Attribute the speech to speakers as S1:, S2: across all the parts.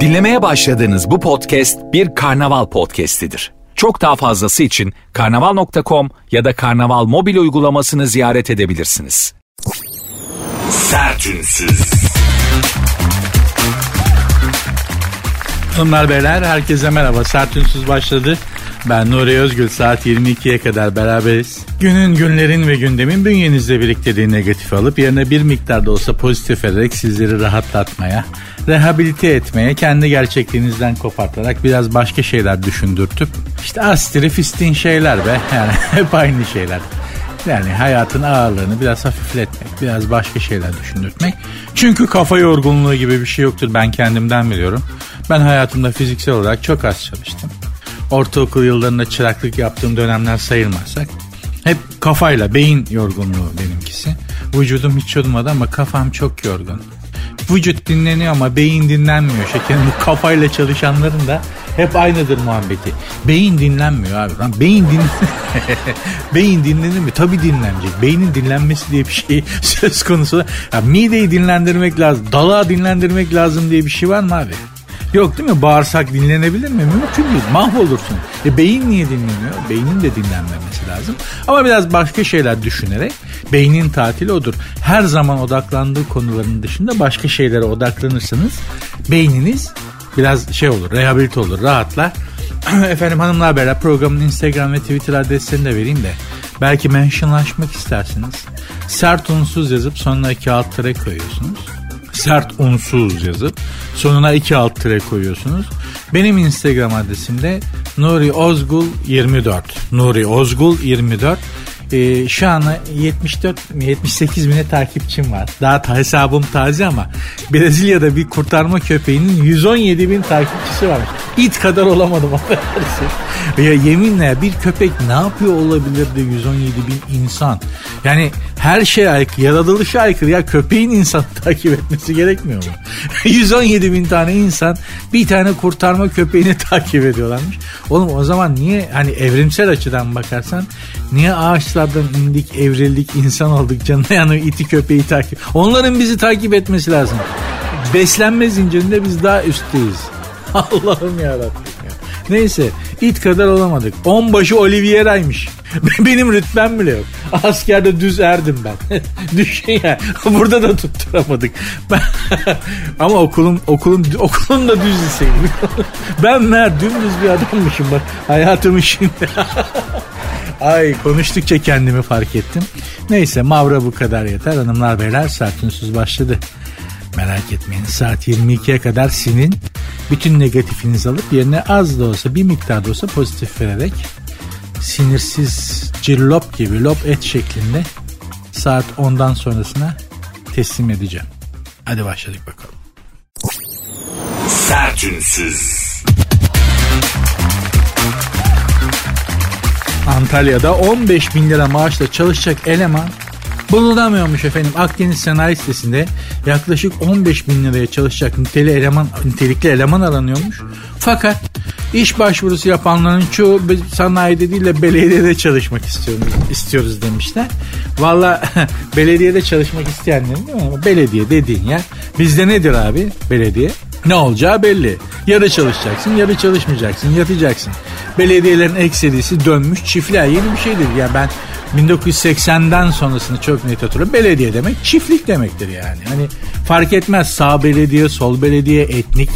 S1: Dinlemeye başladığınız bu podcast bir karnaval podcastidir. Çok daha fazlası için karnaval.com ya da karnaval mobil uygulamasını ziyaret edebilirsiniz.
S2: Sertünsüz.
S3: Hanımlar beyler herkese merhaba. Sertünsüz başladı. Ben Nuri Özgül saat 22'ye kadar beraberiz. Günün, günlerin ve gündemin bünyenizde biriktirdiği negatifi alıp yerine bir miktar da olsa pozitif ederek sizleri rahatlatmaya, rehabilite etmeye, kendi gerçekliğinizden kopartarak biraz başka şeyler düşündürtüp işte astiri fistin şeyler be yani hep aynı şeyler. Yani hayatın ağırlığını biraz hafifletmek, biraz başka şeyler düşündürtmek. Çünkü kafa yorgunluğu gibi bir şey yoktur ben kendimden biliyorum. Ben hayatımda fiziksel olarak çok az çalıştım. Ortaokul yıllarında çıraklık yaptığım dönemler sayılmazsak hep kafayla, beyin yorgunluğu benimkisi. Vücudum hiç yorulmadı ama kafam çok yorgun. Vücut dinleniyor ama beyin dinlenmiyor şekerim. Bu kafayla çalışanların da hep aynıdır muhabbeti. Beyin dinlenmiyor abi. Lan beyin din beyin dinlenir mi? Tabii dinlenecek. Beynin dinlenmesi diye bir şey söz konusu. Ya, mideyi dinlendirmek lazım. Dalağı dinlendirmek lazım diye bir şey var mı abi? Yok değil mi? Bağırsak dinlenebilir mi? Mümkün değil. Mahvolursun. E beyin niye dinleniyor? Beynin de dinlenmemesi lazım. Ama biraz başka şeyler düşünerek beynin tatili odur. Her zaman odaklandığı konuların dışında başka şeylere odaklanırsanız beyniniz biraz şey olur, rehabilite olur, rahatlar. Efendim hanımlar beyler programın Instagram ve Twitter adreslerini de vereyim de belki mentionlaşmak istersiniz. Sert unsuz yazıp sonuna tere koyuyorsunuz sert unsuz yazıp sonuna iki alt tire koyuyorsunuz. Benim Instagram adresim de Nuri Ozgul 24. Nuri Ozgul 24. Ee, şu an 74 78 bine takipçim var. Daha ta, hesabım taze ama Brezilya'da bir kurtarma köpeğinin 117 bin takipçisi varmış. İt kadar olamadım ya yeminle bir köpek ne yapıyor olabilir de 117 bin insan. Yani her şey aykırı, yaratılışa aykırı. Ya köpeğin insan takip etmesi gerekmiyor mu? 117 bin tane insan bir tane kurtarma köpeğini takip ediyorlarmış. Oğlum o zaman niye hani evrimsel açıdan bakarsan niye ağaçlardan indik, evrildik, insan olduk canına yanı iti köpeği takip. Onların bizi takip etmesi lazım. Beslenme zincirinde biz daha üstteyiz. Allah'ım yarabbim. Neyse it kadar olamadık. Onbaşı Oliviera'ymış. Benim rütbem bile yok. Askerde düz erdim ben. Düşün ya. Burada da tutturamadık. Ama okulum okulum okulum da düz liseydi. ben mer dümdüz bir adammışım bak. Hayatımın şimdi. Ay konuştukça kendimi fark ettim. Neyse Mavra bu kadar yeter. Hanımlar beyler sertünsüz başladı. Merak etmeyin saat 22'ye kadar sinin bütün negatifinizi alıp yerine az da olsa bir miktar da olsa pozitif vererek sinirsiz cillop gibi lop et şeklinde saat 10'dan sonrasına teslim edeceğim. Hadi başladık bakalım.
S2: Sertünsüz.
S3: Antalya'da 15 bin lira maaşla çalışacak eleman bulunamıyormuş efendim. Akdeniz Sanayi Sitesi'nde yaklaşık 15 bin liraya çalışacak niteli eleman, nitelikli eleman aranıyormuş. Fakat iş başvurusu yapanların çoğu sanayide değil de belediyede çalışmak istiyoruz, istiyoruz demişler. Valla belediyede çalışmak isteyenlerin değil mi? Belediye dediğin yer bizde nedir abi belediye? Ne olacağı belli. Yarı çalışacaksın, yarı çalışmayacaksın, yatacaksın. Belediyelerin ekserisi dönmüş çiftliğe yeni bir şeydir. Ya yani ben 1980'den sonrasını çok net hatırlıyorum. Belediye demek çiftlik demektir yani. Hani fark etmez sağ belediye, sol belediye, etnik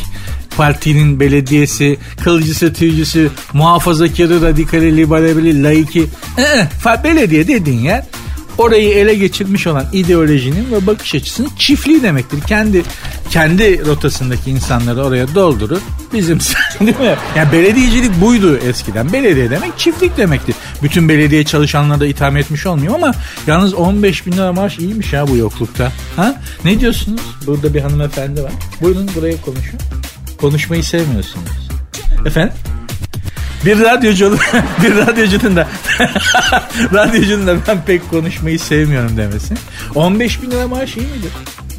S3: partinin belediyesi, kılıcısı, tüycüsü, muhafazakarı, radikali, liberali, laiki. Ee, belediye dediğin yer orayı ele geçirmiş olan ideolojinin ve bakış açısının çiftliği demektir. Kendi kendi rotasındaki insanları oraya doldurur. Bizim değil mi? Yani belediyecilik buydu eskiden. Belediye demek çiftlik demekti. Bütün belediye çalışanlara da itham etmiş olmuyor ama yalnız 15 bin lira maaş iyiymiş ya bu yoklukta. Ha? Ne diyorsunuz? Burada bir hanımefendi var. Buyurun buraya konuşun. Konuşmayı sevmiyorsunuz. Efendim? Bir radyocu bir radyocunun da radyocunun da ben pek konuşmayı sevmiyorum demesi. 15 bin lira maaş iyi midir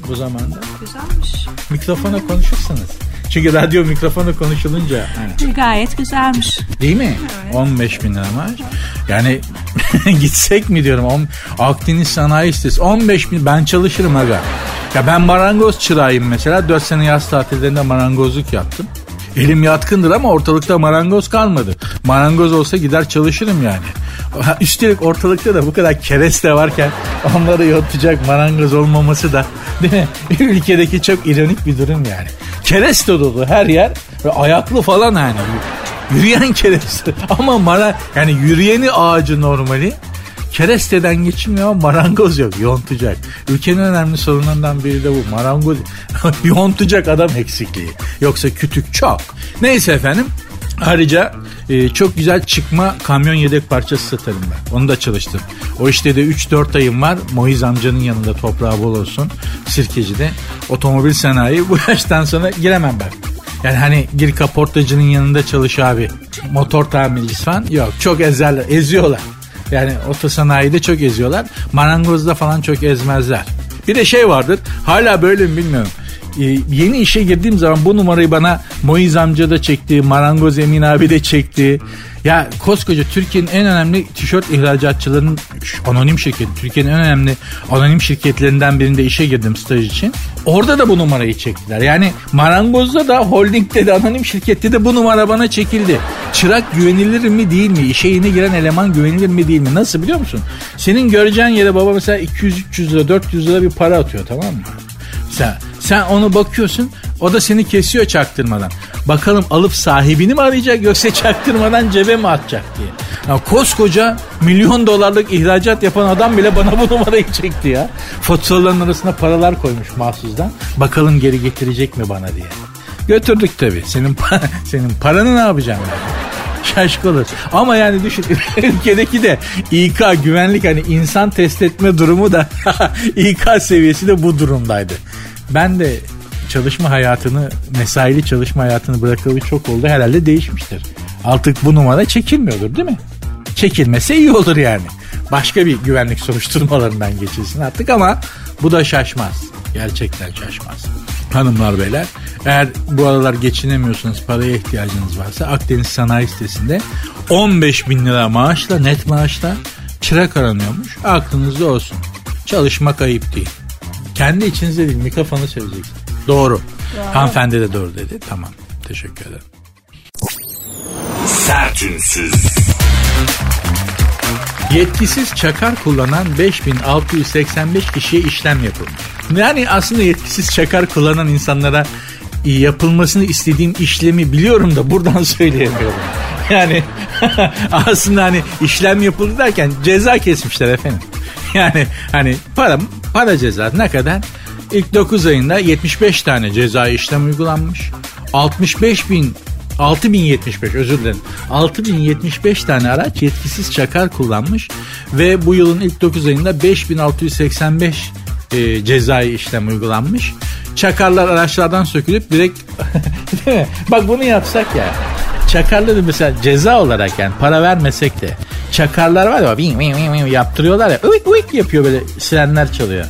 S3: bu zamanda?
S4: Güzelmiş.
S3: Mikrofona konuşursanız. Çünkü radyo mikrofona konuşulunca.
S4: Yani. Gayet güzelmiş.
S3: Değil mi? Evet. 15 bin lira maaş. Yani gitsek mi diyorum. Akdeniz Sanayi Sitesi 15 bin ben çalışırım aga. Ya ben marangoz çırağıyım mesela. 4 sene yaz tatillerinde marangozluk yaptım. Elim yatkındır ama ortalıkta marangoz kalmadı. Marangoz olsa gider çalışırım yani. Üstelik ortalıkta da bu kadar kereste varken onları yontacak marangoz olmaması da değil mi? Ülkedeki çok ironik bir durum yani. Kereste dolu her yer ve ayaklı falan yani. Yürüyen kereste ama mara yani yürüyeni ağacı normali keresteden geçilmiyor ama marangoz yok yontacak. Ülkenin önemli sorunlarından biri de bu marangoz yontacak adam eksikliği. Yoksa kütük çok. Neyse efendim Ayrıca e, çok güzel çıkma kamyon yedek parçası satarım ben. Onu da çalıştım. O işte de 3-4 ayım var. Moiz amcanın yanında toprağı bol olsun. Sirkeci'de. Otomobil sanayi bu yaştan sonra giremem ben. Yani hani gir kaportacının yanında çalış abi. Motor tamircisi falan yok. Çok ezerler. Eziyorlar. Yani otosanayide çok eziyorlar. Marangozda falan çok ezmezler. Bir de şey vardır. Hala böyle mi bilmiyorum. Ee, yeni işe girdiğim zaman bu numarayı bana Moiz amca da çekti. Marangoz Emin abi de çekti. Ya koskoca Türkiye'nin en önemli tişört ihracatçılarının anonim şirketi. Türkiye'nin en önemli anonim şirketlerinden birinde işe girdim staj için. Orada da bu numarayı çektiler. Yani marangozda da holdingde de anonim şirkette de bu numara bana çekildi. Çırak güvenilir mi değil mi? İşe yeni giren eleman güvenilir mi değil mi? Nasıl biliyor musun? Senin göreceğin yere baba mesela 200-300 lira 400 lira bir para atıyor tamam mı? Sen, sen onu bakıyorsun o da seni kesiyor çaktırmadan. Bakalım alıp sahibini mi arayacak yoksa çaktırmadan cebe mi atacak diye. Ya koskoca milyon dolarlık ihracat yapan adam bile bana bu numarayı çekti ya. Faturaların arasına paralar koymuş mahsusdan. Bakalım geri getirecek mi bana diye. Götürdük tabii. Senin senin paranı ne yapacağım yani? şaşkınız. Ama yani düşün ülkedeki de İK güvenlik hani insan test etme durumu da İK seviyesi de bu durumdaydı. Ben de çalışma hayatını, mesaili çalışma hayatını bırakalı çok oldu. Herhalde değişmiştir. Artık bu numara çekilmiyordur değil mi? Çekilmese iyi olur yani. Başka bir güvenlik soruşturmalarından geçilsin artık ama bu da şaşmaz. Gerçekten şaşmaz. Hanımlar beyler eğer bu aralar geçinemiyorsanız paraya ihtiyacınız varsa Akdeniz Sanayi Sitesi'nde 15 bin lira maaşla net maaşla çırak aranıyormuş. Aklınızda olsun. Çalışmak ayıp değil. Kendi içinizde değil mikrofonu söyleyeceksin. Doğru. Ya. Hanımefendi de doğru dedi. Tamam. Teşekkür ederim. Sertünsüz. Yetkisiz çakar kullanan 5685 kişiye işlem yapılmış. Yani aslında yetkisiz çakar kullanan insanlara yapılmasını istediğim işlemi biliyorum da buradan söyleyemiyorum. Yani aslında hani işlem yapıldı derken ceza kesmişler efendim. Yani hani para para ceza ne kadar? İlk 9 ayında 75 tane ceza işlem uygulanmış. 65 bin 6075 özür dilerim. 6075 tane araç yetkisiz çakar kullanmış ve bu yılın ilk 9 ayında 5685 e, cezai işlem uygulanmış. Çakarlar araçlardan sökülüp direkt? Bak bunu yapsak ya. Çakarları mesela ceza olarak yani para vermesek de çakarlar var ya bing, bing, bing, yaptırıyorlar ya uyk uyk yapıyor böyle sirenler çalıyor.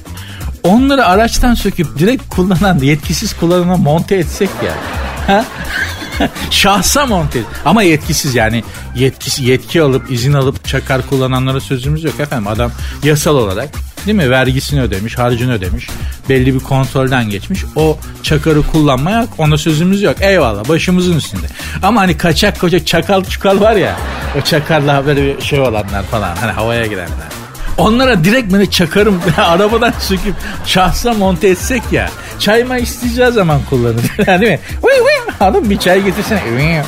S3: Onları araçtan söküp direkt kullanan yetkisiz kullanana monte etsek ya. Ha? Şahsa monte ama yetkisiz yani yetkisi yetki alıp izin alıp çakar kullananlara sözümüz yok efendim. Adam yasal olarak değil mi vergisini ödemiş, harcını ödemiş. Belli bir kontrolden geçmiş. O çakarı kullanmaya ona sözümüz yok. Eyvallah başımızın üstünde. Ama hani kaçak kaçak çakal çukal var ya. O çakarla böyle bir şey olanlar falan hani havaya girenler. Onlara direkt böyle çakarım arabadan söküp şahsa monte etsek ya. Çayma isteyeceği zaman kullanır. değil mi? Uy uy hanım bir çay getirsene.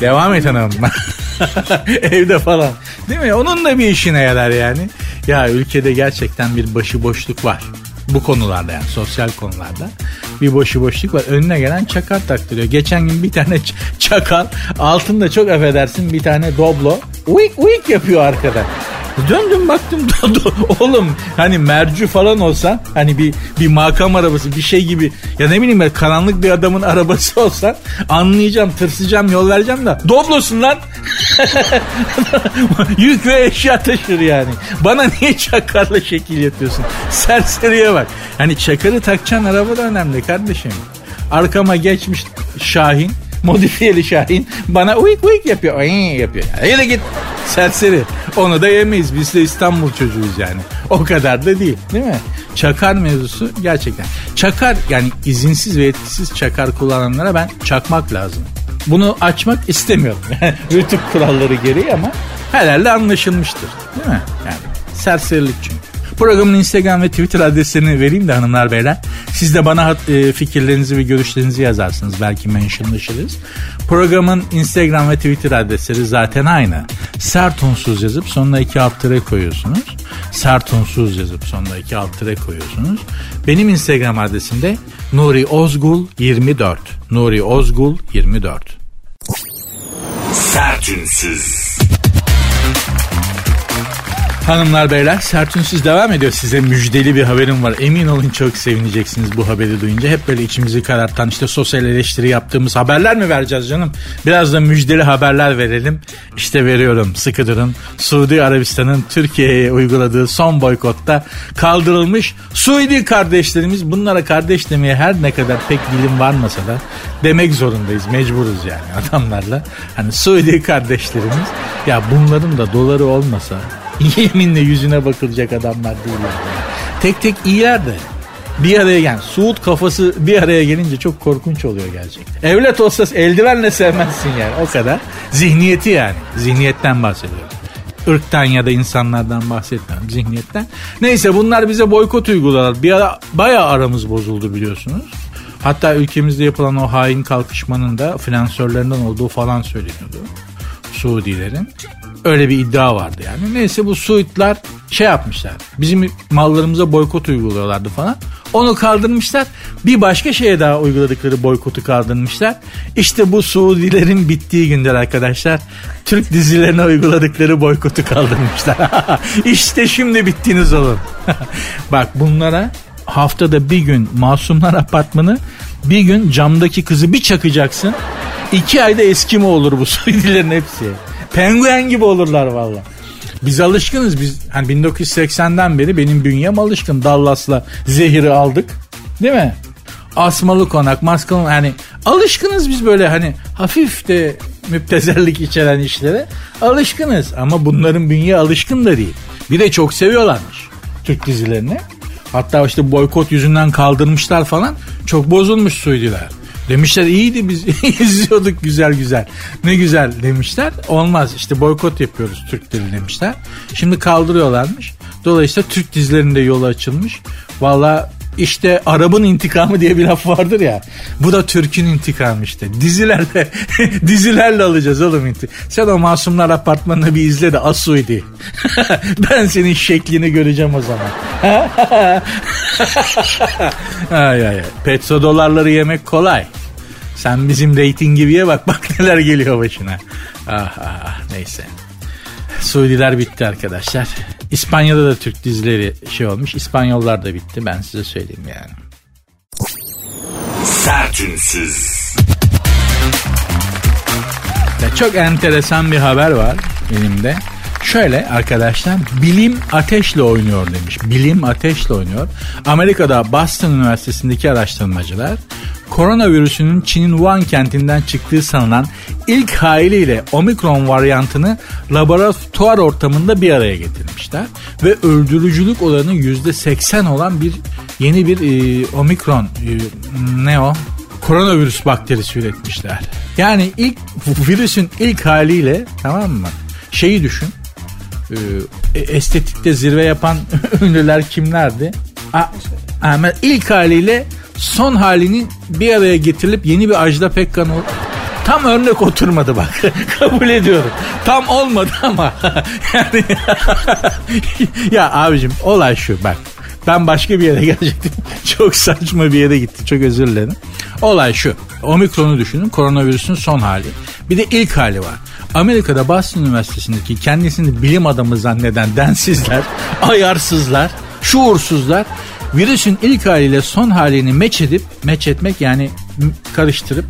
S3: Devam et hanım. Evde falan. Değil mi? Onun da bir işine yarar yani. Ya ülkede gerçekten bir başıboşluk var. Bu konularda yani sosyal konularda bir başıboşluk var. Önüne gelen çakar taktırıyor. Geçen gün bir tane çakal altında çok affedersin bir tane doblo uyk uyk yapıyor arkada. Döndüm baktım oğlum hani mercü falan olsa hani bir bir makam arabası bir şey gibi ya ne bileyim ben karanlık bir adamın arabası olsa anlayacağım tırsacağım yol vereceğim da doblosun lan. Yük ve eşya taşır yani. Bana niye çakarla şekil yapıyorsun? Serseriye bak. Hani çakarı takacağın araba da önemli kardeşim. Arkama geçmiş Şahin modifiyeli Şahin bana uyk uyk yapıyor. Ay yapıyor. Yürü git. Serseri. Onu da yemeyiz. Biz de İstanbul çocuğuyuz yani. O kadar da değil değil mi? Çakar mevzusu gerçekten. Çakar yani izinsiz ve etkisiz çakar kullananlara ben çakmak lazım. Bunu açmak istemiyorum. Rütük kuralları gereği ama herhalde anlaşılmıştır. Değil mi? Yani serserilik çünkü. Programın Instagram ve Twitter adreslerini vereyim de hanımlar beyler. Siz de bana e, fikirlerinizi ve görüşlerinizi yazarsınız. Belki mentionlaşırız. Programın Instagram ve Twitter adresleri zaten aynı. Sert unsuz yazıp sonuna iki alt koyuyorsunuz. Sert unsuz yazıp sonuna iki alt koyuyorsunuz. Benim Instagram adresim de Nuri Ozgul 24. Nuri Ozgul 24.
S1: Sertünsüz.
S3: Hanımlar beyler sertünsüz devam ediyor. Size müjdeli bir haberim var. Emin olun çok sevineceksiniz bu haberi duyunca. Hep böyle içimizi karartan işte sosyal eleştiri yaptığımız haberler mi vereceğiz canım? Biraz da müjdeli haberler verelim. İşte veriyorum sıkı durun. Suudi Arabistan'ın Türkiye'ye uyguladığı son boykotta kaldırılmış Suudi kardeşlerimiz bunlara kardeş demeye her ne kadar pek dilim varmasa da demek zorundayız. Mecburuz yani adamlarla. Hani Suudi kardeşlerimiz ya bunların da doları olmasa Yeminle yüzüne bakılacak adamlar değiller. Tek tek iyiler de bir araya gel. Suud kafası bir araya gelince çok korkunç oluyor gerçekten. Evlat olsa eldivenle sevmezsin yani o kadar. Zihniyeti yani. Zihniyetten bahsediyorum. Irktan ya da insanlardan bahsetmiyorum zihniyetten. Neyse bunlar bize boykot uyguladılar. Bir ara bayağı aramız bozuldu biliyorsunuz. Hatta ülkemizde yapılan o hain kalkışmanın da finansörlerinden olduğu falan söyleniyordu. Suudilerin. Öyle bir iddia vardı yani. Neyse bu Suudlar şey yapmışlar. Bizim mallarımıza boykot uyguluyorlardı falan. Onu kaldırmışlar. Bir başka şeye daha uyguladıkları boykotu kaldırmışlar. İşte bu Suudilerin bittiği günler arkadaşlar. Türk dizilerine uyguladıkları boykotu kaldırmışlar. İşte şimdi bittiniz oğlum. Bak bunlara haftada bir gün Masumlar Apartmanı bir gün camdaki kızı bir çakacaksın. İki ayda eski mi olur bu Suudilerin hepsi. Penguen gibi olurlar valla. Biz alışkınız biz hani 1980'den beri benim bünyem alışkın Dallas'la zehiri aldık değil mi? Asmalı konak maskalı yani alışkınız biz böyle hani hafif de müptezellik içeren işlere alışkınız ama bunların bünye alışkın da değil. Bir de çok seviyorlarmış Türk dizilerini. Hatta işte boykot yüzünden kaldırmışlar falan. Çok bozulmuş Suudiler. Demişler iyiydi biz izliyorduk güzel güzel. Ne güzel demişler. Olmaz işte boykot yapıyoruz Türkleri demişler. Şimdi kaldırıyorlarmış. Dolayısıyla Türk dizilerinde yolu açılmış. Valla işte Arap'ın intikamı diye bir laf vardır ya. Bu da Türk'ün intikamı işte. Dizilerle dizilerle alacağız oğlum intikam. Sen o Masumlar Apartmanı'nı bir izle de Asuidi. ben senin şeklini göreceğim o zaman. ay ay. Petro dolarları yemek kolay. Sen bizim reyting gibiye bak bak neler geliyor başına. Ah, ah, ah neyse. Suudiler bitti arkadaşlar. İspanya'da da Türk dizileri şey olmuş. İspanyollar da bitti ben size söyleyeyim yani.
S1: Sertünsüz.
S3: Ya çok enteresan bir haber var elimde. Şöyle arkadaşlar bilim ateşle oynuyor demiş. Bilim ateşle oynuyor. Amerika'da Boston Üniversitesi'ndeki araştırmacılar koronavirüsünün Çin'in Wuhan kentinden çıktığı sanılan ilk haliyle omikron varyantını laboratuvar ortamında bir araya getirmişler. Ve öldürücülük oranı %80 olan bir yeni bir e, omikron e, ne o? Koronavirüs bakterisi üretmişler. Yani ilk virüsün ilk haliyle tamam mı? Şeyi düşün. E, estetikte zirve yapan ünlüler kimlerdi? A, ama ilk haliyle son halini bir araya getirilip yeni bir Ajda Pekkan ol Tam örnek oturmadı bak. Kabul ediyorum. Tam olmadı ama. yani ya abicim olay şu bak. Ben başka bir yere gelecektim. Çok saçma bir yere gitti. Çok özür dilerim. Olay şu. Omikronu düşünün. Koronavirüsün son hali. Bir de ilk hali var. Amerika'da Boston Üniversitesi'ndeki kendisini bilim adamı zanneden densizler, ayarsızlar, şuursuzlar virüsün ilk haliyle son halini meç edip, meç etmek yani karıştırıp,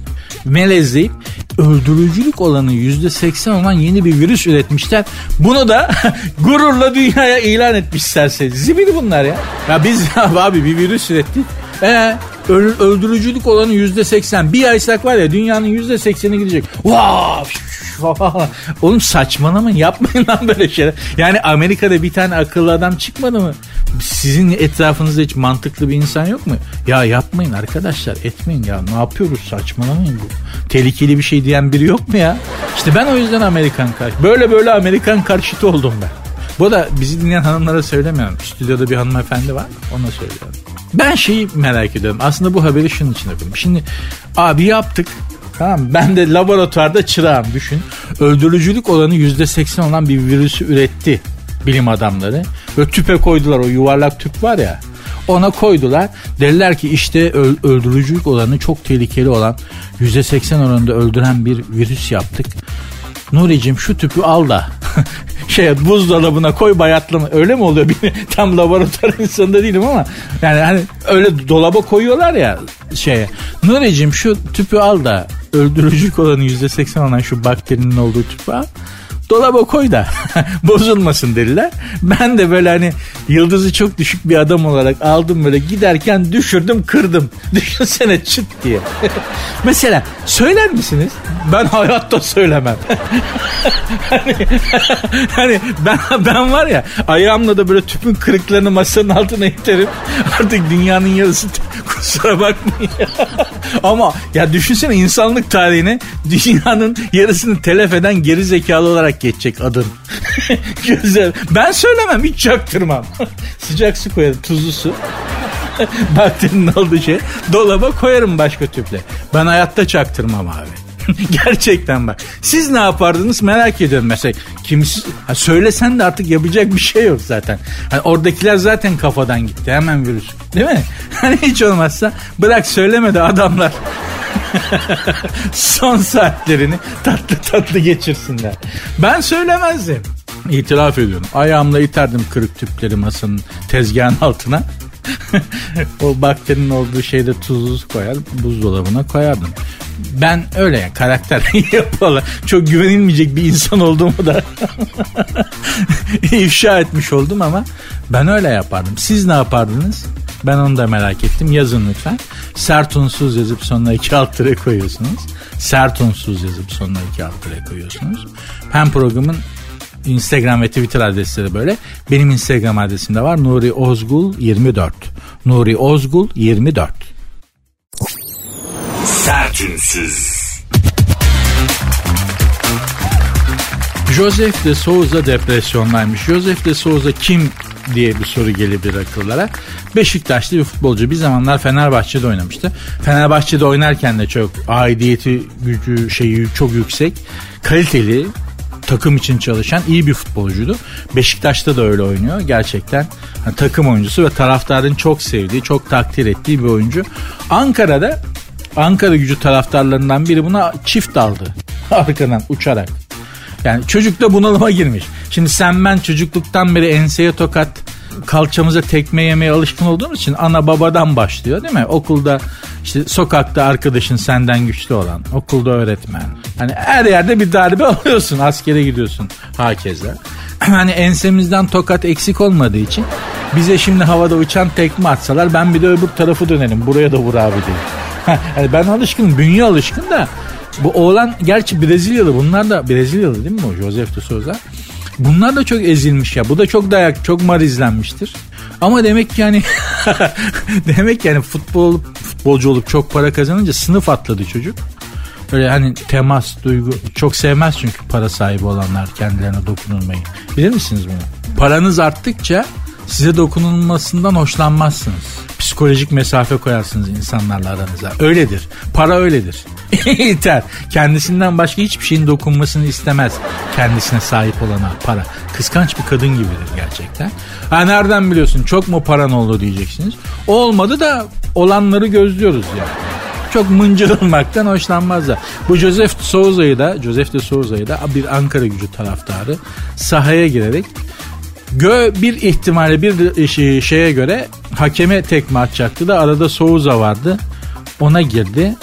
S3: melezleyip öldürücülük olanı yüzde seksen olan yeni bir virüs üretmişler. Bunu da gururla dünyaya ilan etmişlerse. Zibidi bunlar ya. Ya biz abi bir virüs ürettik. E öl- öldürücülük olanı yüzde seksen. Bir yaysak var ya dünyanın yüzde sekseni gidecek. Vav! Oğlum saçmalamayın yapmayın lan böyle şeyler. Yani Amerika'da bir tane akıllı adam çıkmadı mı? Sizin etrafınızda hiç mantıklı bir insan yok mu? Ya yapmayın arkadaşlar etmeyin ya ne yapıyoruz saçmalamayın bu. Tehlikeli bir şey diyen biri yok mu ya? İşte ben o yüzden Amerikan karşı. Böyle böyle Amerikan karşıtı oldum ben. Bu da bizi dinleyen hanımlara söylemiyorum. Stüdyoda bir hanımefendi var ona söylüyorum. Ben şeyi merak ediyorum. Aslında bu haberi şunun için yapıyorum. Şimdi abi yaptık. Tamam ben de laboratuvarda çırağım düşün. Öldürücülük olanı %80 olan bir virüsü üretti bilim adamları. Böyle tüpe koydular o yuvarlak tüp var ya. Ona koydular. Dediler ki işte öldürücülük olanı çok tehlikeli olan %80 oranında öldüren bir virüs yaptık. Nuri'cim şu tüpü al da şey buzdolabına koy bayatlama. Öyle mi oluyor? Tam laboratuvar insanında değilim ama yani hani öyle dolaba koyuyorlar ya şeye. Nuri'cim şu tüpü al da öldürücülük olanı %80 olan şu bakterinin olduğu tüpü al dolaba koy da bozulmasın dediler. Ben de böyle hani yıldızı çok düşük bir adam olarak aldım böyle giderken düşürdüm kırdım. Düşünsene çıt diye. Mesela söyler misiniz? Ben hayatta söylemem. hani, hani ben, ben var ya ayağımla da böyle tüpün kırıklarını masanın altına iterim. Artık dünyanın yarısı kusura bakmayın. Ama ya düşünsene insanlık tarihine dünyanın yarısını telef eden geri zekalı olarak geçecek adın. Güzel. Ben söylemem hiç çaktırmam. Sıcak su koyarım tuzlu su. Bakterinin olduğu şey. Dolaba koyarım başka tüple. Ben hayatta çaktırmam abi. Gerçekten bak. Siz ne yapardınız merak ediyorum mesela. Kimsiz, ha söylesen de artık yapacak bir şey yok zaten. Hani oradakiler zaten kafadan gitti hemen virüs. Değil mi? Hani hiç olmazsa bırak söylemedi adamlar. Son saatlerini tatlı tatlı geçirsinler. Ben söylemezdim. İtiraf ediyorum. Ayağımla iterdim kırık tüpleri masanın tezgahın altına. o bakterinin olduğu şeyde tuzlu koyar buzdolabına koyardım. Ben öyle ya karakter yapıyorlar. Çok güvenilmeyecek bir insan olduğumu da ifşa etmiş oldum ama ben öyle yapardım. Siz ne yapardınız? Ben onu da merak ettim. Yazın lütfen. Sert unsuz yazıp sonuna iki alt tere koyuyorsunuz. Sert unsuz yazıp sonuna iki alt tere koyuyorsunuz. Hem programın Instagram ve Twitter adresleri böyle. Benim Instagram adresim de var. Nuri Ozgul 24. Nuri Ozgul 24. Sertünsüz. Joseph de Souza depresyondaymış. Joseph de Souza kim diye bir soru gelebilir akıllara. Beşiktaşlı bir futbolcu bir zamanlar Fenerbahçe'de oynamıştı. Fenerbahçe'de oynarken de çok aidiyeti gücü şeyi çok yüksek. Kaliteli takım için çalışan iyi bir futbolcuydu. Beşiktaş'ta da öyle oynuyor. Gerçekten yani takım oyuncusu ve taraftarın çok sevdiği, çok takdir ettiği bir oyuncu. Ankara'da Ankara gücü taraftarlarından biri buna çift aldı. Arkadan uçarak. Yani çocuk da bunalıma girmiş. Şimdi sen ben çocukluktan beri enseye tokat kalçamıza tekme yemeye alışkın olduğumuz için ana babadan başlıyor değil mi? Okulda işte sokakta arkadaşın senden güçlü olan, okulda öğretmen. Hani her yerde bir darbe alıyorsun, askere gidiyorsun hakeza. Hani ensemizden tokat eksik olmadığı için bize şimdi havada uçan tekme atsalar ben bir de öbür tarafı dönelim. Buraya da vur abi diye. yani ben alışkınım, bünye alışkın da bu oğlan gerçi Brezilyalı bunlar da Brezilyalı değil mi o Joseph de Souza? Bunlar da çok ezilmiş ya. Bu da çok dayak, çok marizlenmiştir. Ama demek ki yani demek yani futbol futbolcu olup çok para kazanınca sınıf atladı çocuk. Öyle hani temas, duygu çok sevmez çünkü para sahibi olanlar kendilerine dokunulmayı. Bilir misiniz bunu? Paranız arttıkça size dokunulmasından hoşlanmazsınız. Psikolojik mesafe koyarsınız insanlarla aranıza. Öyledir. Para öyledir. İter. Kendisinden başka hiçbir şeyin dokunmasını istemez. Kendisine sahip olana para. Kıskanç bir kadın gibidir gerçekten. Ha nereden biliyorsun çok mu paran oldu diyeceksiniz. Olmadı da olanları gözlüyoruz yani çok mıncır olmaktan hoşlanmazlar. Bu Joseph Souza'yı da Joseph de Souza'yı da bir Ankara gücü taraftarı sahaya girerek Gö bir ihtimalle bir şeye göre hakeme tekme atacaktı da arada Souza vardı. Ona girdi.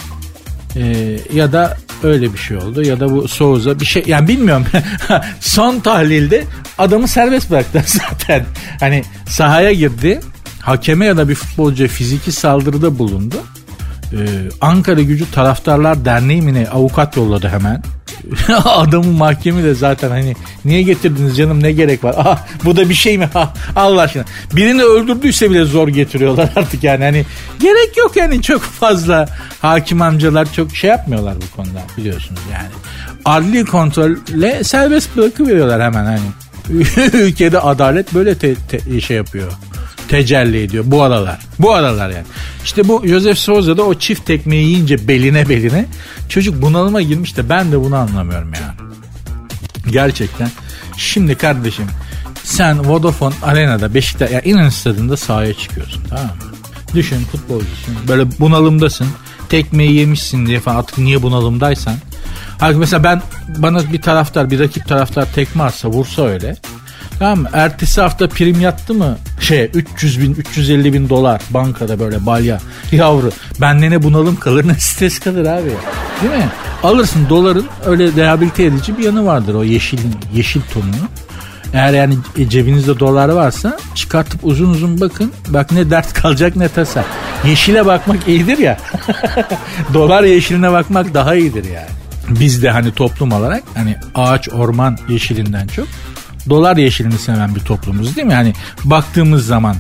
S3: Ee, ya da öyle bir şey oldu ya da bu Souza bir şey yani bilmiyorum. Son tahlilde adamı serbest bıraktı zaten. Hani sahaya girdi. hakeme ya da bir futbolcuya fiziki saldırıda bulundu. Ee, Ankara Gücü Taraftarlar Derneği mi ne avukat yolladı hemen. Adamın mahkemi de zaten hani niye getirdiniz canım ne gerek var? Ah bu da bir şey mi? Ah, Allah aşkına. Birini öldürdüyse bile zor getiriyorlar artık yani. Hani gerek yok yani çok fazla hakim amcalar çok şey yapmıyorlar bu konuda biliyorsunuz yani. Adli kontrolle serbest bırakıveriyorlar hemen hani. Ülkede adalet böyle te, te, şey yapıyor tecelli ediyor bu aralar. Bu aralar yani. İşte bu Joseph Souza da o çift tekmeyi yiyince beline beline çocuk bunalıma girmiş de ben de bunu anlamıyorum yani. Gerçekten. Şimdi kardeşim sen Vodafone Arena'da Beşiktaş yani İnönü Stadı'nda sahaya çıkıyorsun tamam mı? Düşün futbolcusun böyle bunalımdasın tekmeyi yemişsin diye falan artık niye bunalımdaysan. Halbuki mesela ben bana bir taraftar bir rakip taraftar tekme atsa vursa öyle Tamam? Ertesi hafta prim yattı mı? Şey 300 bin 350 bin dolar bankada böyle balya. Yavru bende ne bunalım kalır ne stres kalır abi. Değil mi? Alırsın doların öyle rehabilite edici bir yanı vardır o yeşil yeşil tonunu. Eğer yani cebinizde dolar varsa çıkartıp uzun uzun bakın. Bak ne dert kalacak ne tasa. Yeşile bakmak iyidir ya. dolar yeşiline bakmak daha iyidir yani. Biz de hani toplum olarak hani ağaç orman yeşilinden çok dolar yeşilini seven bir toplumuz değil mi? Yani baktığımız zaman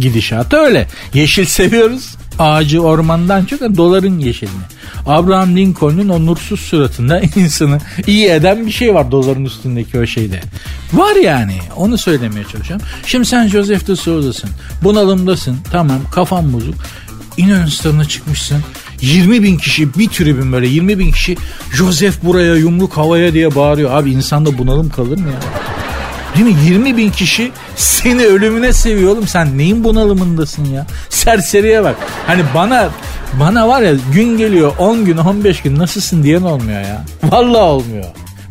S3: gidişatı öyle. Yeşil seviyoruz. Ağacı ormandan çok doların yeşilini. Abraham Lincoln'un o nursuz suratında insanı iyi eden bir şey var doların üstündeki o şeyde. Var yani onu söylemeye çalışıyorum. Şimdi sen Joseph de Souza'sın. Bunalımdasın. Tamam kafan bozuk. İnönü stadına çıkmışsın. 20 bin kişi bir tribün böyle 20 bin kişi Joseph buraya yumruk havaya diye bağırıyor. Abi insanda bunalım kalır mı ya? Değil mi? 20 bin kişi seni ölümüne seviyor oğlum. Sen neyin bunalımındasın ya? Serseriye bak. Hani bana bana var ya gün geliyor 10 gün 15 gün nasılsın diyen olmuyor ya. Vallahi olmuyor.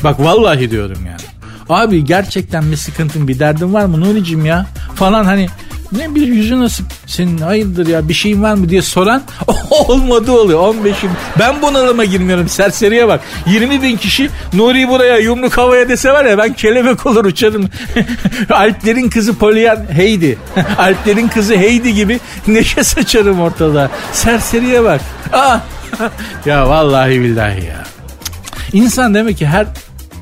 S3: Bak vallahi diyorum yani. Abi gerçekten bir sıkıntın bir derdin var mı Nuri'cim ya? Falan hani ne bir yüzü nasıl senin hayırdır ya bir şeyin var mı diye soran olmadı oluyor 15'im. Ben bunalıma girmiyorum serseriye bak. 20 bin kişi Nuri buraya yumruk havaya dese var ya ben kelebek olur uçarım. Alplerin kızı Polyan Heidi. Alplerin kızı Heidi gibi neşe saçarım ortada. Serseriye bak. Ah. ya vallahi billahi ya. İnsan demek ki her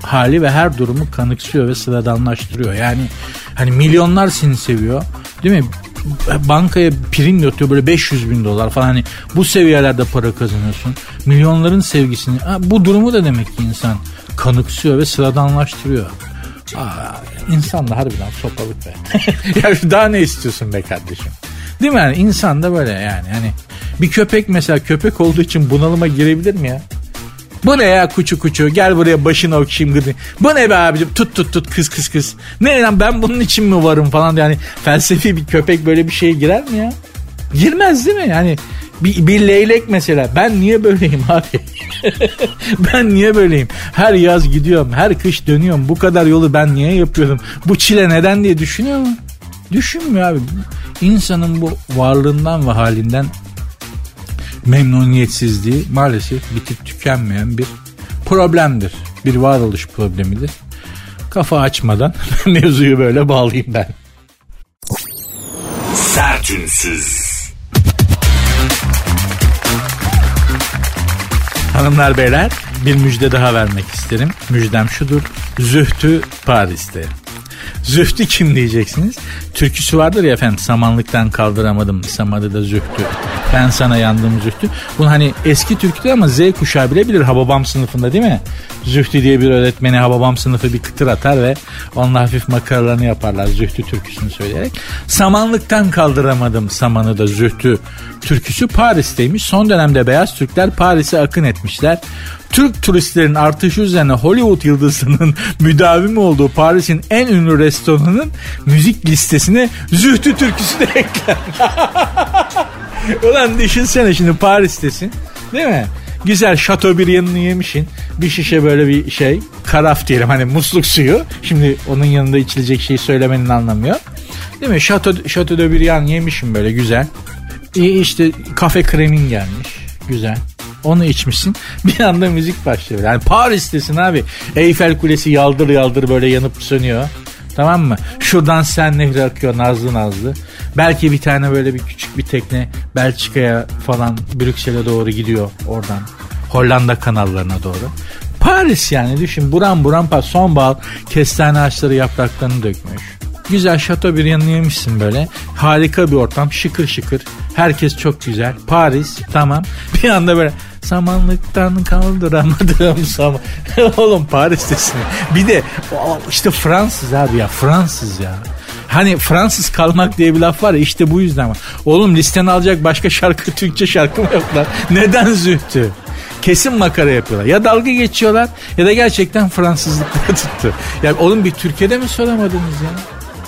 S3: hali ve her durumu kanıksıyor ve sıradanlaştırıyor. Yani hani milyonlar seni seviyor. Değil mi? Bankaya prim yatıyor böyle 500 bin dolar falan hani bu seviyelerde para kazanıyorsun. Milyonların sevgisini bu durumu da demek ki insan kanıksıyor ve sıradanlaştırıyor. Aa, insan da harbiden sopalık be. ya daha ne istiyorsun be kardeşim? Değil mi yani insan da böyle yani hani bir köpek mesela köpek olduğu için bunalıma girebilir mi ya? Bu ne ya kuçu kuçu gel buraya başını okşayayım gıdı. Bu ne be abicim tut tut tut kız kız kız. Ne lan ben bunun için mi varım falan yani felsefi bir köpek böyle bir şeye girer mi ya? Girmez değil mi? Yani bir, bir leylek mesela ben niye böyleyim abi? ben niye böyleyim? Her yaz gidiyorum, her kış dönüyorum. Bu kadar yolu ben niye yapıyorum? Bu çile neden diye düşünüyor mu? Düşünmüyor abi. İnsanın bu varlığından ve halinden memnuniyetsizliği maalesef bitip tükenmeyen bir problemdir. Bir varoluş problemidir. Kafa açmadan mevzuyu böyle bağlayayım ben. Sertünsüz. Hanımlar beyler bir müjde daha vermek isterim. Müjdem şudur. Zühtü Paris'te. Zühtü kim diyeceksiniz? Türküsü vardır ya efendim samanlıktan kaldıramadım samadı da zühtü. Ben sana yandım zühtü. Bunu hani eski türküdür ama Z kuşağı bile bilir Hababam sınıfında değil mi? Zühtü diye bir öğretmeni Hababam sınıfı bir kıtır atar ve onunla hafif makaralarını yaparlar Zühtü türküsünü söyleyerek. Samanlıktan kaldıramadım samanı da Zühtü türküsü Paris'teymiş. Son dönemde beyaz Türkler Paris'e akın etmişler. Türk turistlerin artışı üzerine Hollywood yıldızının müdavimi olduğu Paris'in en ünlü restoranının müzik listesine Zühtü türküsü de ekler. Ulan düşünsene şimdi Paris'tesin değil mi? Güzel Chateaubriand'ını yemişin. Bir şişe böyle bir şey. Karaf diyelim hani musluk suyu. Şimdi onun yanında içilecek şeyi söylemenin anlamıyor. Değil mi? Chateau, Chateaubriand yemişim böyle güzel. İyi işte kafe kremin gelmiş. Güzel. Onu içmişsin. Bir anda müzik başlıyor. Yani Paris'tesin abi. Eyfel Kulesi yaldır yaldır böyle yanıp sönüyor. Tamam mı? Şuradan sen nehri akıyor nazlı nazlı. Belki bir tane böyle bir küçük bir tekne Belçika'ya falan Brüksel'e doğru gidiyor oradan. Hollanda kanallarına doğru. Paris yani düşün buram buram sonbahar kestane ağaçları yapraklarını dökmüş. Güzel şato bir yanını yemişsin böyle. Harika bir ortam şıkır şıkır. Herkes çok güzel. Paris tamam. Bir anda böyle samanlıktan kaldıramadım saman. Oğlum Paris'tesin. Bir de işte Fransız abi ya Fransız ya. Hani Fransız kalmak diye bir laf var ya işte bu yüzden var. Oğlum listeni alacak başka şarkı Türkçe şarkı mı yok lan? Neden zühtü? Kesin makara yapıyorlar. Ya dalga geçiyorlar ya da gerçekten Fransızlıkla tuttu. Yani oğlum bir Türkiye'de mi soramadınız ya?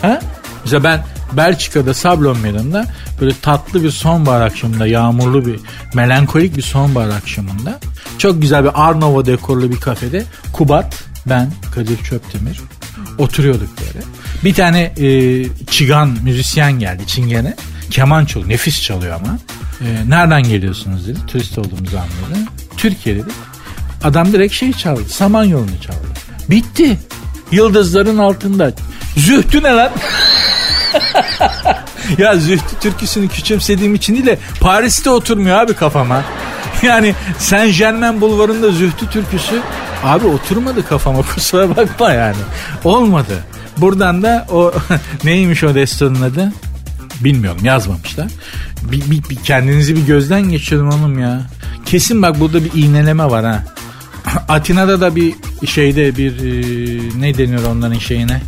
S3: Ha? Mesela ben Belçika'da Sablon Meydanı'nda böyle tatlı bir sonbahar akşamında yağmurlu bir melankolik bir sonbahar akşamında çok güzel bir Arnavo dekorlu bir kafede Kubat ben Kadir Çöptemir oturuyorduk böyle. Bir tane e, çigan müzisyen geldi çingene. Keman çalıyor nefis çalıyor ama. E, nereden geliyorsunuz dedi turist olduğumuzu anladı. Türkiye dedik. Adam direkt şey çaldı Samanyolu'nu çaldı. Bitti. Yıldızların altında. Zühtü ne lan? ya Zühtü türküsünü küçümsediğim için değil de Paris'te oturmuyor abi kafama. Yani Saint Germain bulvarında Zühtü türküsü abi oturmadı kafama kusura bakma yani. Olmadı. Buradan da o neymiş o restoranın adı? Bilmiyorum yazmamışlar. Bir, bir, bir kendinizi bir gözden geçirin oğlum ya. Kesin bak burada bir iğneleme var ha. Atina'da da bir şeyde bir e, ne deniyor onların şeyine?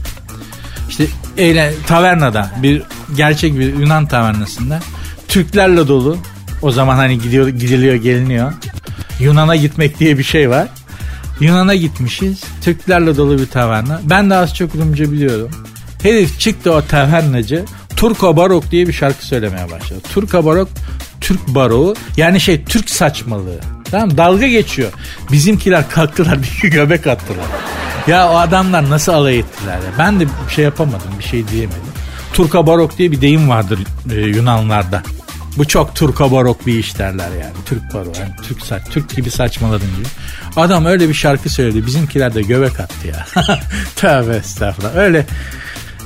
S3: İşte eğlen, tavernada bir gerçek bir Yunan tavernasında Türklerle dolu. O zaman hani gidiyor gidiliyor geliniyor. Yunan'a gitmek diye bir şey var. Yunan'a gitmişiz. Türklerle dolu bir taverna. Ben de az çok Rumca biliyorum. Herif çıktı o tavernacı. Turko Barok diye bir şarkı söylemeye başladı. Turko Barok Türk baroğu yani şey Türk saçmalığı. Tamam dalga geçiyor. Bizimkiler kalktılar bir göbek attılar. Ya o adamlar nasıl alay ettiler ya. Ben de bir şey yapamadım bir şey diyemedim. Turka barok diye bir deyim vardır e, Yunanlarda. Bu çok Turka barok bir iş derler yani. Türk barok yani Türk saç, Türk gibi saçmaladın gibi. Adam öyle bir şarkı söyledi. Bizimkiler de göbek attı ya. Tövbe estağfurullah. Öyle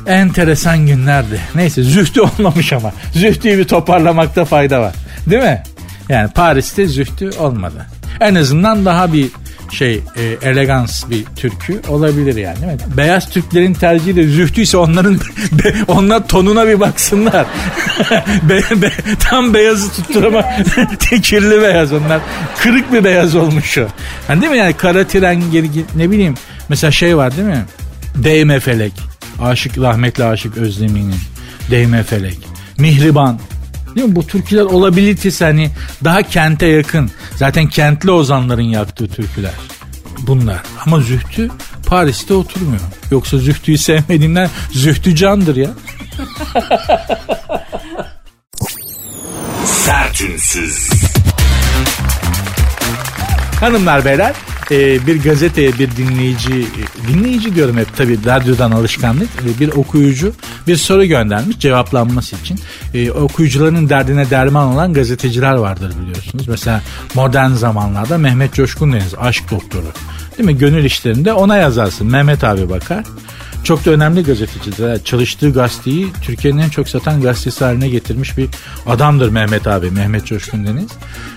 S3: enteresan günlerdi. Neyse zühtü olmamış ama. Zühtüyü bir toparlamakta fayda var. Değil mi? Yani Paris'te zühtü olmadı. En azından daha bir şey e, elegans bir türkü olabilir yani değil mi? Beyaz Türklerin tercihi de zühtüyse onların be, onlar tonuna bir baksınlar. be, be, tam beyazı tutturama kirli beyaz onlar. Kırık bir beyaz olmuş o. Yani değil mi yani kara tren geri ne bileyim mesela şey var değil mi? Değme felek. Aşık rahmetli Aşık Özlemi'nin Değme felek. Mihriban. Değil mi? Bu türküler olabilitesi hani daha kente yakın. Zaten kentli ozanların yaptığı türküler. Bunlar. Ama Zühtü Paris'te oturmuyor. Yoksa Zühtü'yü sevmediğimden Zühtü candır ya. Sertünsüz. Hanımlar beyler e, bir gazeteye bir dinleyici dinleyici diyorum hep tabii radyodan alışkanlık e, bir okuyucu bir soru göndermiş cevaplanması için. E, okuyucuların derdine derman olan gazeteciler vardır biliyorsunuz. Mesela modern zamanlarda Mehmet Coşkun Deniz aşk doktoru. Değil mi? Gönül işlerinde ona yazarsın. Mehmet abi bakar. Çok da önemli gazetecidir. Çalıştığı gazeteyi Türkiye'nin en çok satan gazetesi haline getirmiş bir adamdır Mehmet abi. Mehmet Coşkun Deniz.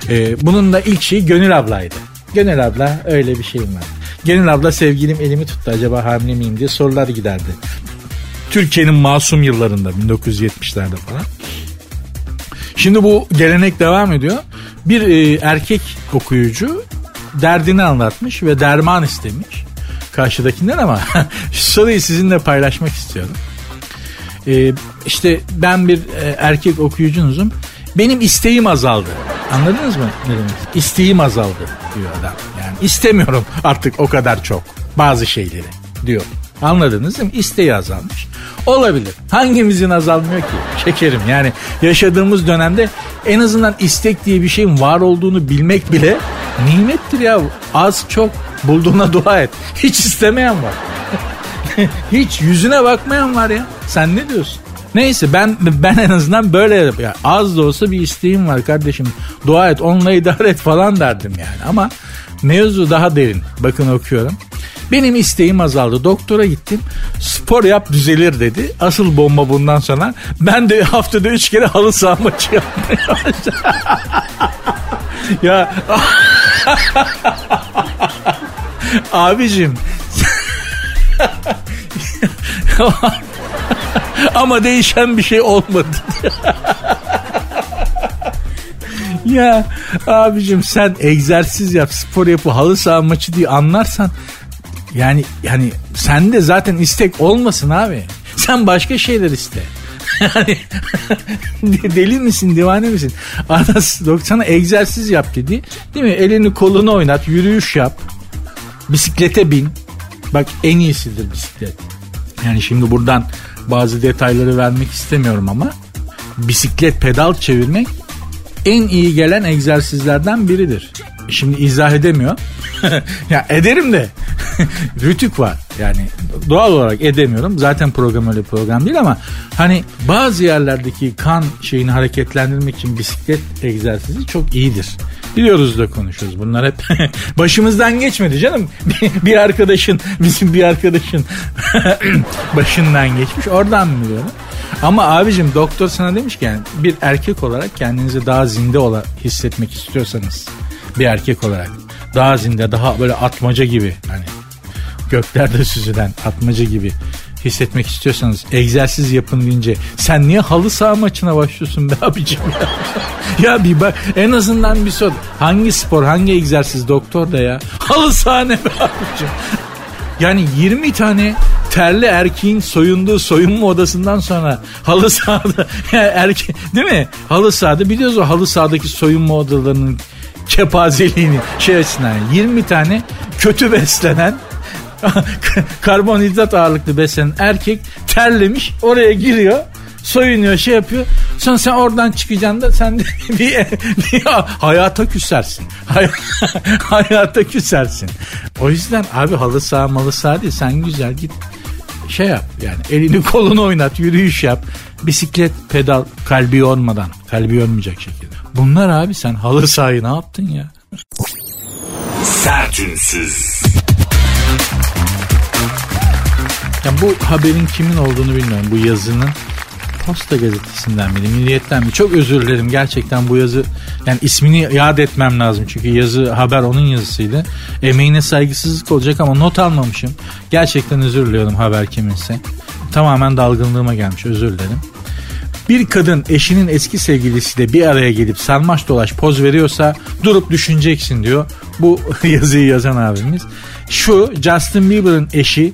S3: Ee, bunun da ilk şeyi Gönül ablaydı. Gönül abla öyle bir şeyim var. Gönül abla sevgilim elimi tuttu acaba hamile miyim diye sorular giderdi. Türkiye'nin masum yıllarında 1970'lerde falan. Şimdi bu gelenek devam ediyor. Bir e, erkek okuyucu derdini anlatmış ve derman istemiş karşıdakinden ama soruyu sizinle paylaşmak istiyorum. Ee, işte ben bir e, erkek okuyucunuzum. Benim isteğim azaldı. Anladınız mı ne demek? İsteğim azaldı diyor adam. Yani istemiyorum artık o kadar çok bazı şeyleri diyor. Anladınız değil mi? İsteği azalmış. Olabilir. Hangimizin azalmıyor ki? Şekerim yani yaşadığımız dönemde en azından istek diye bir şeyin var olduğunu bilmek bile nimettir ya. Az çok bulduğuna dua et. Hiç istemeyen var. Hiç yüzüne bakmayan var ya. Sen ne diyorsun? Neyse ben ben en azından böyle ya az da olsa bir isteğim var kardeşim. Dua et onunla idare et falan derdim yani ama mevzu daha derin. Bakın okuyorum. Benim isteğim azaldı. Doktora gittim. Spor yap düzelir dedi. Asıl bomba bundan sonra. Ben de haftada üç kere halı saha maçı yapmaya ya abicim ama değişen bir şey olmadı. ya abicim sen egzersiz yap, spor yapı, halı saha maçı diye anlarsan yani yani sende zaten istek olmasın abi. Sen başka şeyler iste. Yani deli misin divane misin? Ana sana egzersiz yap dedi. Değil mi? Elini kolunu oynat, yürüyüş yap. Bisiklete bin. Bak en iyisidir bisiklet. Yani şimdi buradan bazı detayları vermek istemiyorum ama bisiklet pedal çevirmek en iyi gelen egzersizlerden biridir. Şimdi izah edemiyor. ya ederim de rütük var. Yani doğal olarak edemiyorum. Zaten program öyle program değil ama hani bazı yerlerdeki kan şeyini hareketlendirmek için bisiklet egzersizi çok iyidir. Biliyoruz da konuşuyoruz. Bunlar hep başımızdan geçmedi canım. bir arkadaşın, bizim bir arkadaşın başından geçmiş. Oradan mı biliyorum? Ama abicim doktor sana demiş ki yani bir erkek olarak kendinizi daha zinde ola hissetmek istiyorsanız bir erkek olarak daha zinde daha böyle atmaca gibi hani göklerde süzülen atmaca gibi hissetmek istiyorsanız egzersiz yapın deyince sen niye halı saha maçına başlıyorsun be abicim ya? ya bir bak en azından bir sor. Hangi spor hangi egzersiz doktor da ya? Halı saha ne be abicim? Yani 20 tane terli erkeğin soyunduğu soyunma odasından sonra halı sahada yani erke, değil mi? Halı sahada biliyoruz o halı sahadaki soyunma odalarının kepazeliğini şey açısından 20 tane kötü beslenen karbonhidrat ağırlıklı beslenen erkek terlemiş oraya giriyor soyunuyor şey yapıyor. Sonra sen oradan çıkacaksın da sen de bir, bir hayata küsersin. Hay, hayata küsersin. O yüzden abi halı saha malı saha değil sen güzel git şey yap yani elini kolunu oynat yürüyüş yap bisiklet pedal kalbi yormadan kalbi yormayacak şekilde. Bunlar abi sen halı sahayı ne yaptın ya? Sertünsüz. Yani bu haberin kimin olduğunu bilmiyorum. Bu yazının Posta gazetesinden miydi, Milliyet'ten mi? Çok özür dilerim gerçekten bu yazı. Yani ismini yad etmem lazım çünkü yazı haber onun yazısıydı. Emeğine saygısızlık olacak ama not almamışım. Gerçekten özür diliyorum haber kiminse. Tamamen dalgınlığıma gelmiş özür dilerim. Bir kadın eşinin eski sevgilisiyle bir araya gelip sarmaş dolaş poz veriyorsa durup düşüneceksin diyor. Bu yazıyı yazan abimiz. Şu Justin Bieber'ın eşi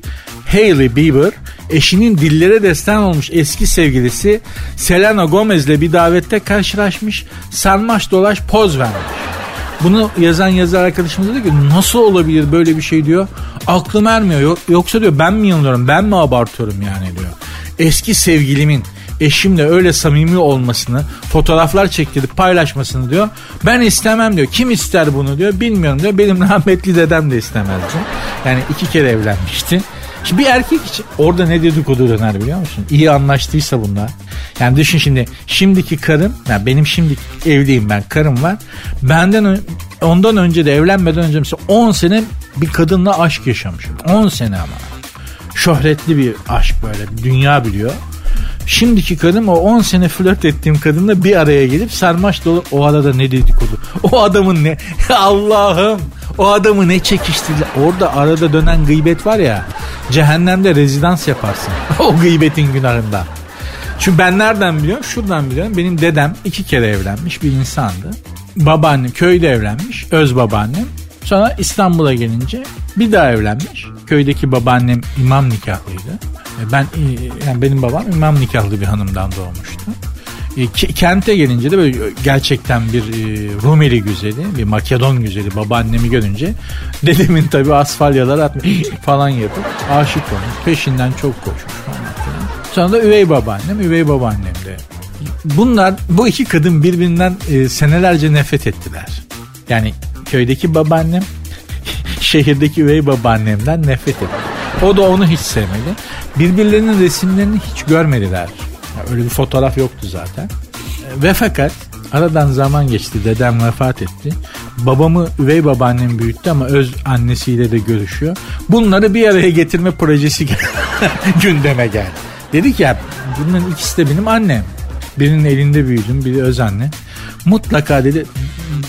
S3: Hailey Bieber eşinin dillere destan olmuş eski sevgilisi Selena Gomez'le bir davette karşılaşmış. Sarmaş dolaş poz vermiş. Bunu yazan yazar arkadaşımız diyor ki nasıl olabilir böyle bir şey diyor. Aklım ermiyor. Yoksa diyor ben mi yanılıyorum ben mi abartıyorum yani diyor. Eski sevgilimin eşimle öyle samimi olmasını, fotoğraflar çektirip paylaşmasını diyor. Ben istemem diyor. Kim ister bunu diyor. Bilmiyorum diyor. Benim rahmetli dedem de istemezdi. Yani iki kere evlenmişti. Şimdi bir erkek için orada ne dedikodu döner biliyor musun? İyi anlaştıysa bunlar. Yani düşün şimdi şimdiki karım, yani benim şimdi evliyim ben karım var. Benden ondan önce de evlenmeden önce mesela 10 sene bir kadınla aşk yaşamışım. 10 sene ama. Şöhretli bir aşk böyle dünya biliyor. Şimdiki kadın o 10 sene flört ettiğim kadınla bir araya gelip sarmaş dolu o arada ne dedikodu. O adamın ne Allah'ım o adamı ne çekiştirdi. Orada arada dönen gıybet var ya cehennemde rezidans yaparsın. o gıybetin günahında. Çünkü ben nereden biliyorum? Şuradan biliyorum. Benim dedem iki kere evlenmiş bir insandı. Babaannem köyde evlenmiş. Öz babaannem. Sonra İstanbul'a gelince bir daha evlenmiş. Köydeki babaannem imam nikahlıydı. E, ben e, yani benim babam imam nikahlı bir hanımdan doğmuştu. E, kente gelince de böyle gerçekten bir Rumeli güzeli, bir Makedon güzeli babaannemi görünce dedemin tabi asfalyalar atmış falan yapıp aşık olmuş. Peşinden çok koşmuş. Sonra da üvey babaannem, üvey babaannem de. Bunlar bu iki kadın birbirinden senelerce nefret ettiler. Yani köydeki babaannem şehirdeki üvey babaannemden nefret etti. O da onu hiç sevmedi. Birbirlerinin resimlerini hiç görmediler. Ya öyle bir fotoğraf yoktu zaten. Ve fakat aradan zaman geçti. Dedem vefat etti. Babamı üvey babaannem büyüttü ama öz annesiyle de görüşüyor. Bunları bir araya getirme projesi gündeme geldi. Dedi ki ya bunların ikisi de benim annem. Birinin elinde büyüdüm, biri öz anne. Mutlaka dedi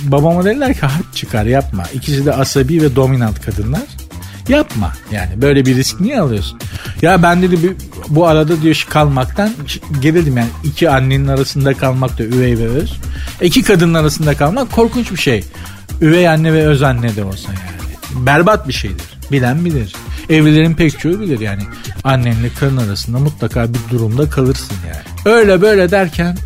S3: babama dediler ki harp çıkar yapma. İkisi de asabi ve dominant kadınlar. Yapma yani böyle bir risk niye alıyorsun? Ya ben dedi bir- bu arada diyor kalmaktan gerildim yani iki annenin arasında kalmak da üvey ve öz. İki kadının arasında kalmak korkunç bir şey. Üvey anne ve öz anne de olsa yani. Berbat bir şeydir. Bilen bilir. Evlilerin pek çoğu bilir yani. Annenle karın arasında mutlaka bir durumda kalırsın yani. Öyle böyle derken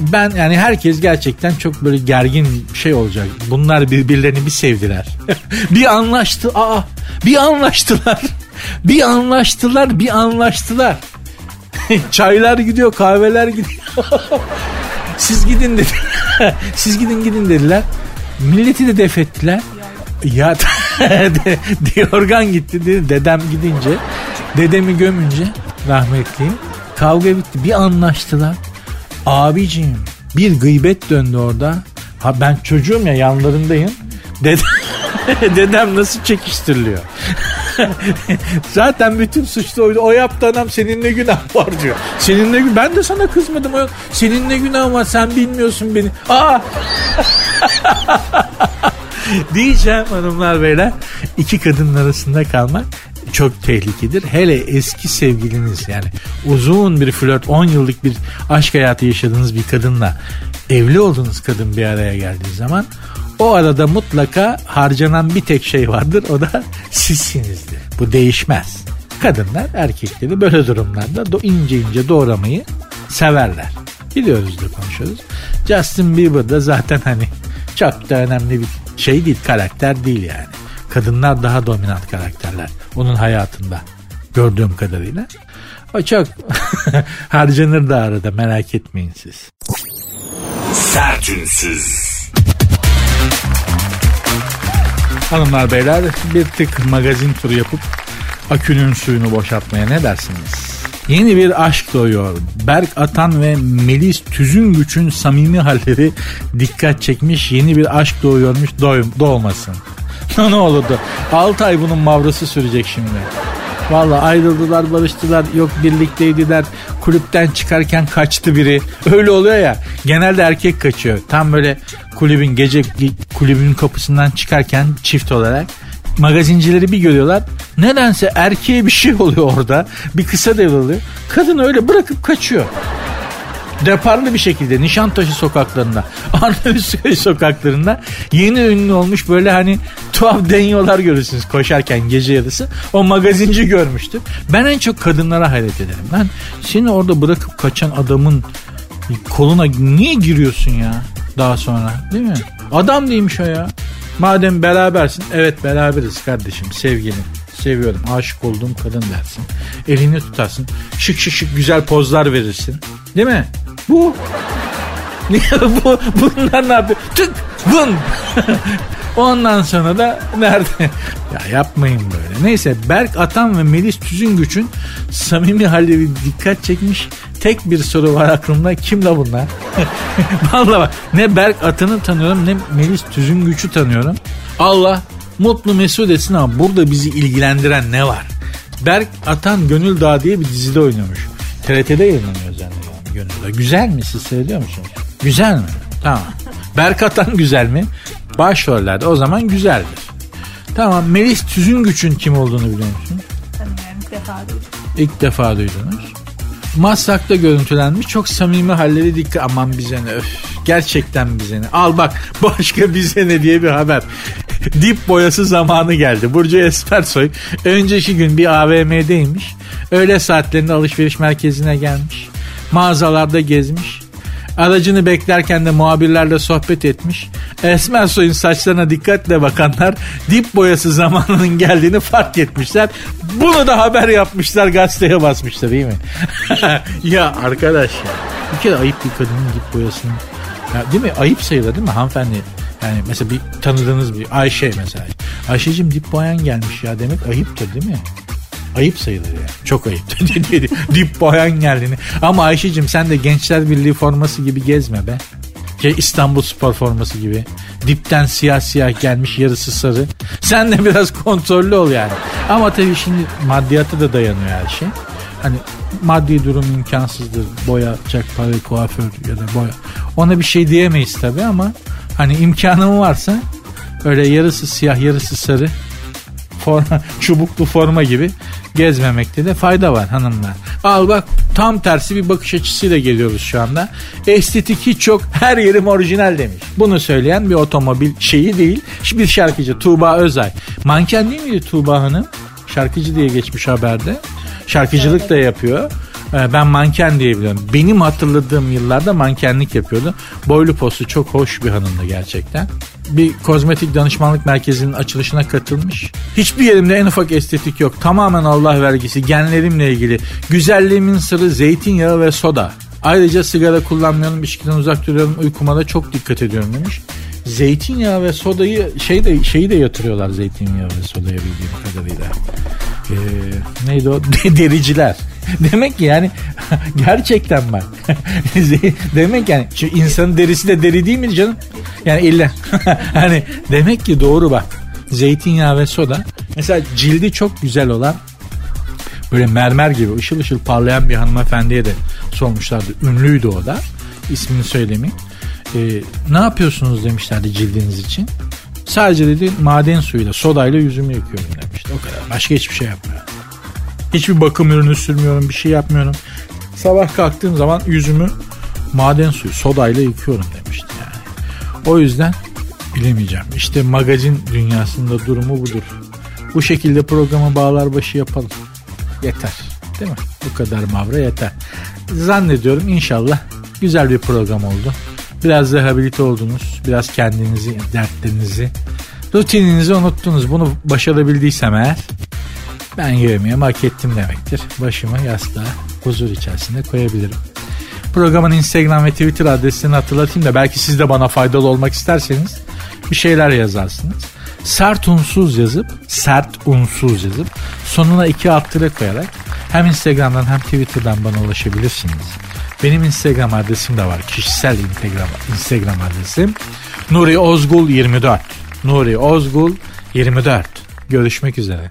S3: ben yani herkes gerçekten çok böyle gergin şey olacak. Bunlar birbirlerini bir sevdiler. bir anlaştı. Aa bir anlaştılar. bir anlaştılar, bir anlaştılar. Çaylar gidiyor, kahveler gidiyor. Siz gidin dedi. Siz gidin gidin dediler. Milleti de def ettiler. Ya Diyorgan gitti dedi. Dedem gidince dedemi gömünce rahmetli kavga bitti. Bir anlaştılar. Abicim bir gıybet döndü orada. Ha ben çocuğum ya yanlarındayım. Dedem, dedem nasıl çekiştiriliyor? Zaten bütün suçlu oydu. O yaptı adam senin ne günah var diyor. Senin gün ben de sana kızmadım. O, senin ne günah var sen bilmiyorsun beni. Aa! Diyeceğim hanımlar beyler. iki kadının arasında kalmak çok tehlikedir. Hele eski sevgiliniz yani uzun bir flört 10 yıllık bir aşk hayatı yaşadığınız bir kadınla evli olduğunuz kadın bir araya geldiği zaman o arada mutlaka harcanan bir tek şey vardır o da sizsinizdir. Bu değişmez. Kadınlar erkekleri böyle durumlarda ince ince doğramayı severler. Biliyoruz da konuşuyoruz. Justin Bieber da zaten hani çok da önemli bir şey değil karakter değil yani. Kadınlar daha dominant karakterler onun hayatında gördüğüm kadarıyla. O çok harcanır da arada merak etmeyin siz.
S1: Sertünsüz.
S3: Hanımlar beyler bir tık magazin turu yapıp akünün suyunu boşaltmaya ne dersiniz? Yeni bir aşk doğuyor. Berk Atan ve Melis Tüzüngüç'ün samimi halleri dikkat çekmiş. Yeni bir aşk doğuyormuş doy doğmasın. Ne olurdu? 6 ay bunun mavrası sürecek şimdi. Valla ayrıldılar barıştılar yok birlikteydiler. Kulüpten çıkarken kaçtı biri. Öyle oluyor ya genelde erkek kaçıyor. Tam böyle kulübün gece kulübün kapısından çıkarken çift olarak magazincileri bir görüyorlar. Nedense erkeğe bir şey oluyor orada. Bir kısa devralıyor. Kadın öyle bırakıp kaçıyor deparlı bir şekilde Nişantaşı sokaklarında, Arnavutköy sokaklarında yeni ünlü olmuş böyle hani tuhaf deniyorlar görürsünüz koşarken gece yarısı. O magazinci görmüştü. Ben en çok kadınlara hayret ederim. Ben seni orada bırakıp kaçan adamın koluna niye giriyorsun ya daha sonra değil mi? Adam değilmiş o ya. Madem berabersin evet beraberiz kardeşim sevgilim seviyorum aşık olduğum kadın dersin. Elini tutarsın şık şık şık güzel pozlar verirsin değil mi? Bu. Bu? Bunlar ne yapıyor? Tık! Vın! Ondan sonra da nerede? Ya yapmayın böyle. Neyse Berk Atan ve Melis Tüzüngüç'ün samimi halleri dikkat çekmiş. Tek bir soru var aklımda. Kim la bunlar? Vallahi bak ne Berk Atan'ı tanıyorum ne Melis Tüzüngüç'ü tanıyorum. Allah mutlu mesut etsin ama burada bizi ilgilendiren ne var? Berk Atan Gönül Dağı diye bir dizide oynamış. TRT'de yayınlanıyor zannediyorum Gönül Dağı. Güzel mi siz seyrediyor musunuz? Güzel mi? Tamam. Berk Atan güzel mi? Başrollerde o zaman güzeldir. Tamam Melis Tüzüngüç'ün kim olduğunu biliyor musun?
S4: Tanımıyorum ilk defa duydum.
S3: İlk defa duydunuz. Maslak'ta görüntülenmiş çok samimi halleri dikkat aman bize ne öf, gerçekten bize ne al bak başka bize ne diye bir haber dip boyası zamanı geldi Burcu Espersoy önceki gün bir AVM'deymiş öğle saatlerinde alışveriş merkezine gelmiş mağazalarda gezmiş Aracını beklerken de muhabirlerle sohbet etmiş. Esmer Soy'un saçlarına dikkatle bakanlar dip boyası zamanının geldiğini fark etmişler. Bunu da haber yapmışlar gazeteye basmışlar değil mi? ya arkadaş ya. Bir kere ayıp bir kadının dip boyasını. Ya değil mi? Ayıp sayılır değil mi hanımefendi? Yani mesela bir tanıdığınız bir Ayşe mesela. Ayşe'cim dip boyan gelmiş ya demek ayıptır değil mi? Ayıp sayılır yani. Çok ayıp. Dip boyan geldiğini. Ama Ayşe'cim sen de Gençler Birliği forması gibi gezme be. Şey İstanbul Spor forması gibi. Dipten siyah siyah gelmiş yarısı sarı. Sen de biraz kontrollü ol yani. Ama tabii şimdi maddiyata da dayanıyor her şey. Hani maddi durum imkansızdır. Boya, çak para, kuaför ya da boya. Ona bir şey diyemeyiz tabii ama hani imkanım varsa öyle yarısı siyah yarısı sarı forma, çubuklu forma gibi gezmemekte de fayda var hanımlar. Al bak tam tersi bir bakış açısıyla geliyoruz şu anda. Estetik hiç yok her yerim orijinal demiş. Bunu söyleyen bir otomobil şeyi değil. Bir şarkıcı Tuğba Özay. Manken değil miydi Tuğba Hanım? Şarkıcı diye geçmiş haberde. Şarkıcılık da yapıyor. Ee, ben manken diye biliyorum. Benim hatırladığım yıllarda mankenlik yapıyordu. Boylu postu çok hoş bir hanımdı gerçekten. Bir kozmetik danışmanlık merkezinin açılışına katılmış. Hiçbir yerimde en ufak estetik yok. Tamamen Allah vergisi. Genlerimle ilgili. Güzelliğimin sırrı zeytinyağı ve soda. Ayrıca sigara kullanmıyorum, içkiden uzak duruyorum, uykuma da çok dikkat ediyorum demiş. Zeytinyağı ve sodayı şey de şeyi de yatırıyorlar zeytinyağı ve sodaya bildiğim kadarıyla. Ee, neydi o? Dericiler. Demek ki yani gerçekten bak. demek yani şu insanın derisi de deri değil mi canım? Yani illa hani demek ki doğru bak. Zeytinyağı ve soda. Mesela cildi çok güzel olan böyle mermer gibi ışıl ışıl parlayan bir hanımefendiye de sormuşlardı. Ünlüydü o da. İsmini söylemeyeyim. Ee, ne yapıyorsunuz demişlerdi cildiniz için. Sadece dedi maden suyuyla sodayla yüzümü yıkıyorum demişti. O kadar. Başka hiçbir şey yapmıyorum. Hiçbir bakım ürünü sürmüyorum. Bir şey yapmıyorum. Sabah kalktığım zaman yüzümü maden suyu sodayla yıkıyorum demişti yani. O yüzden bilemeyeceğim. İşte magazin dünyasında durumu budur. Bu şekilde programı bağlar başı yapalım. Yeter. Değil mi? Bu kadar mavra yeter. Zannediyorum inşallah güzel bir program oldu. Biraz rehabilite oldunuz. Biraz kendinizi, dertlerinizi, rutininizi unuttunuz. Bunu başarabildiysem eğer ben yemeğimi hak ettim demektir. Başımı yastığa huzur içerisinde koyabilirim. Programın Instagram ve Twitter adresini hatırlatayım da belki siz de bana faydalı olmak isterseniz bir şeyler yazarsınız. Sert unsuz yazıp, sert unsuz yazıp sonuna iki alt tire koyarak hem Instagram'dan hem Twitter'dan bana ulaşabilirsiniz. Benim Instagram adresim de var. Kişisel Instagram, Instagram adresim. Nuri Ozgul 24. Nuri Ozgul 24. Görüşmek üzere.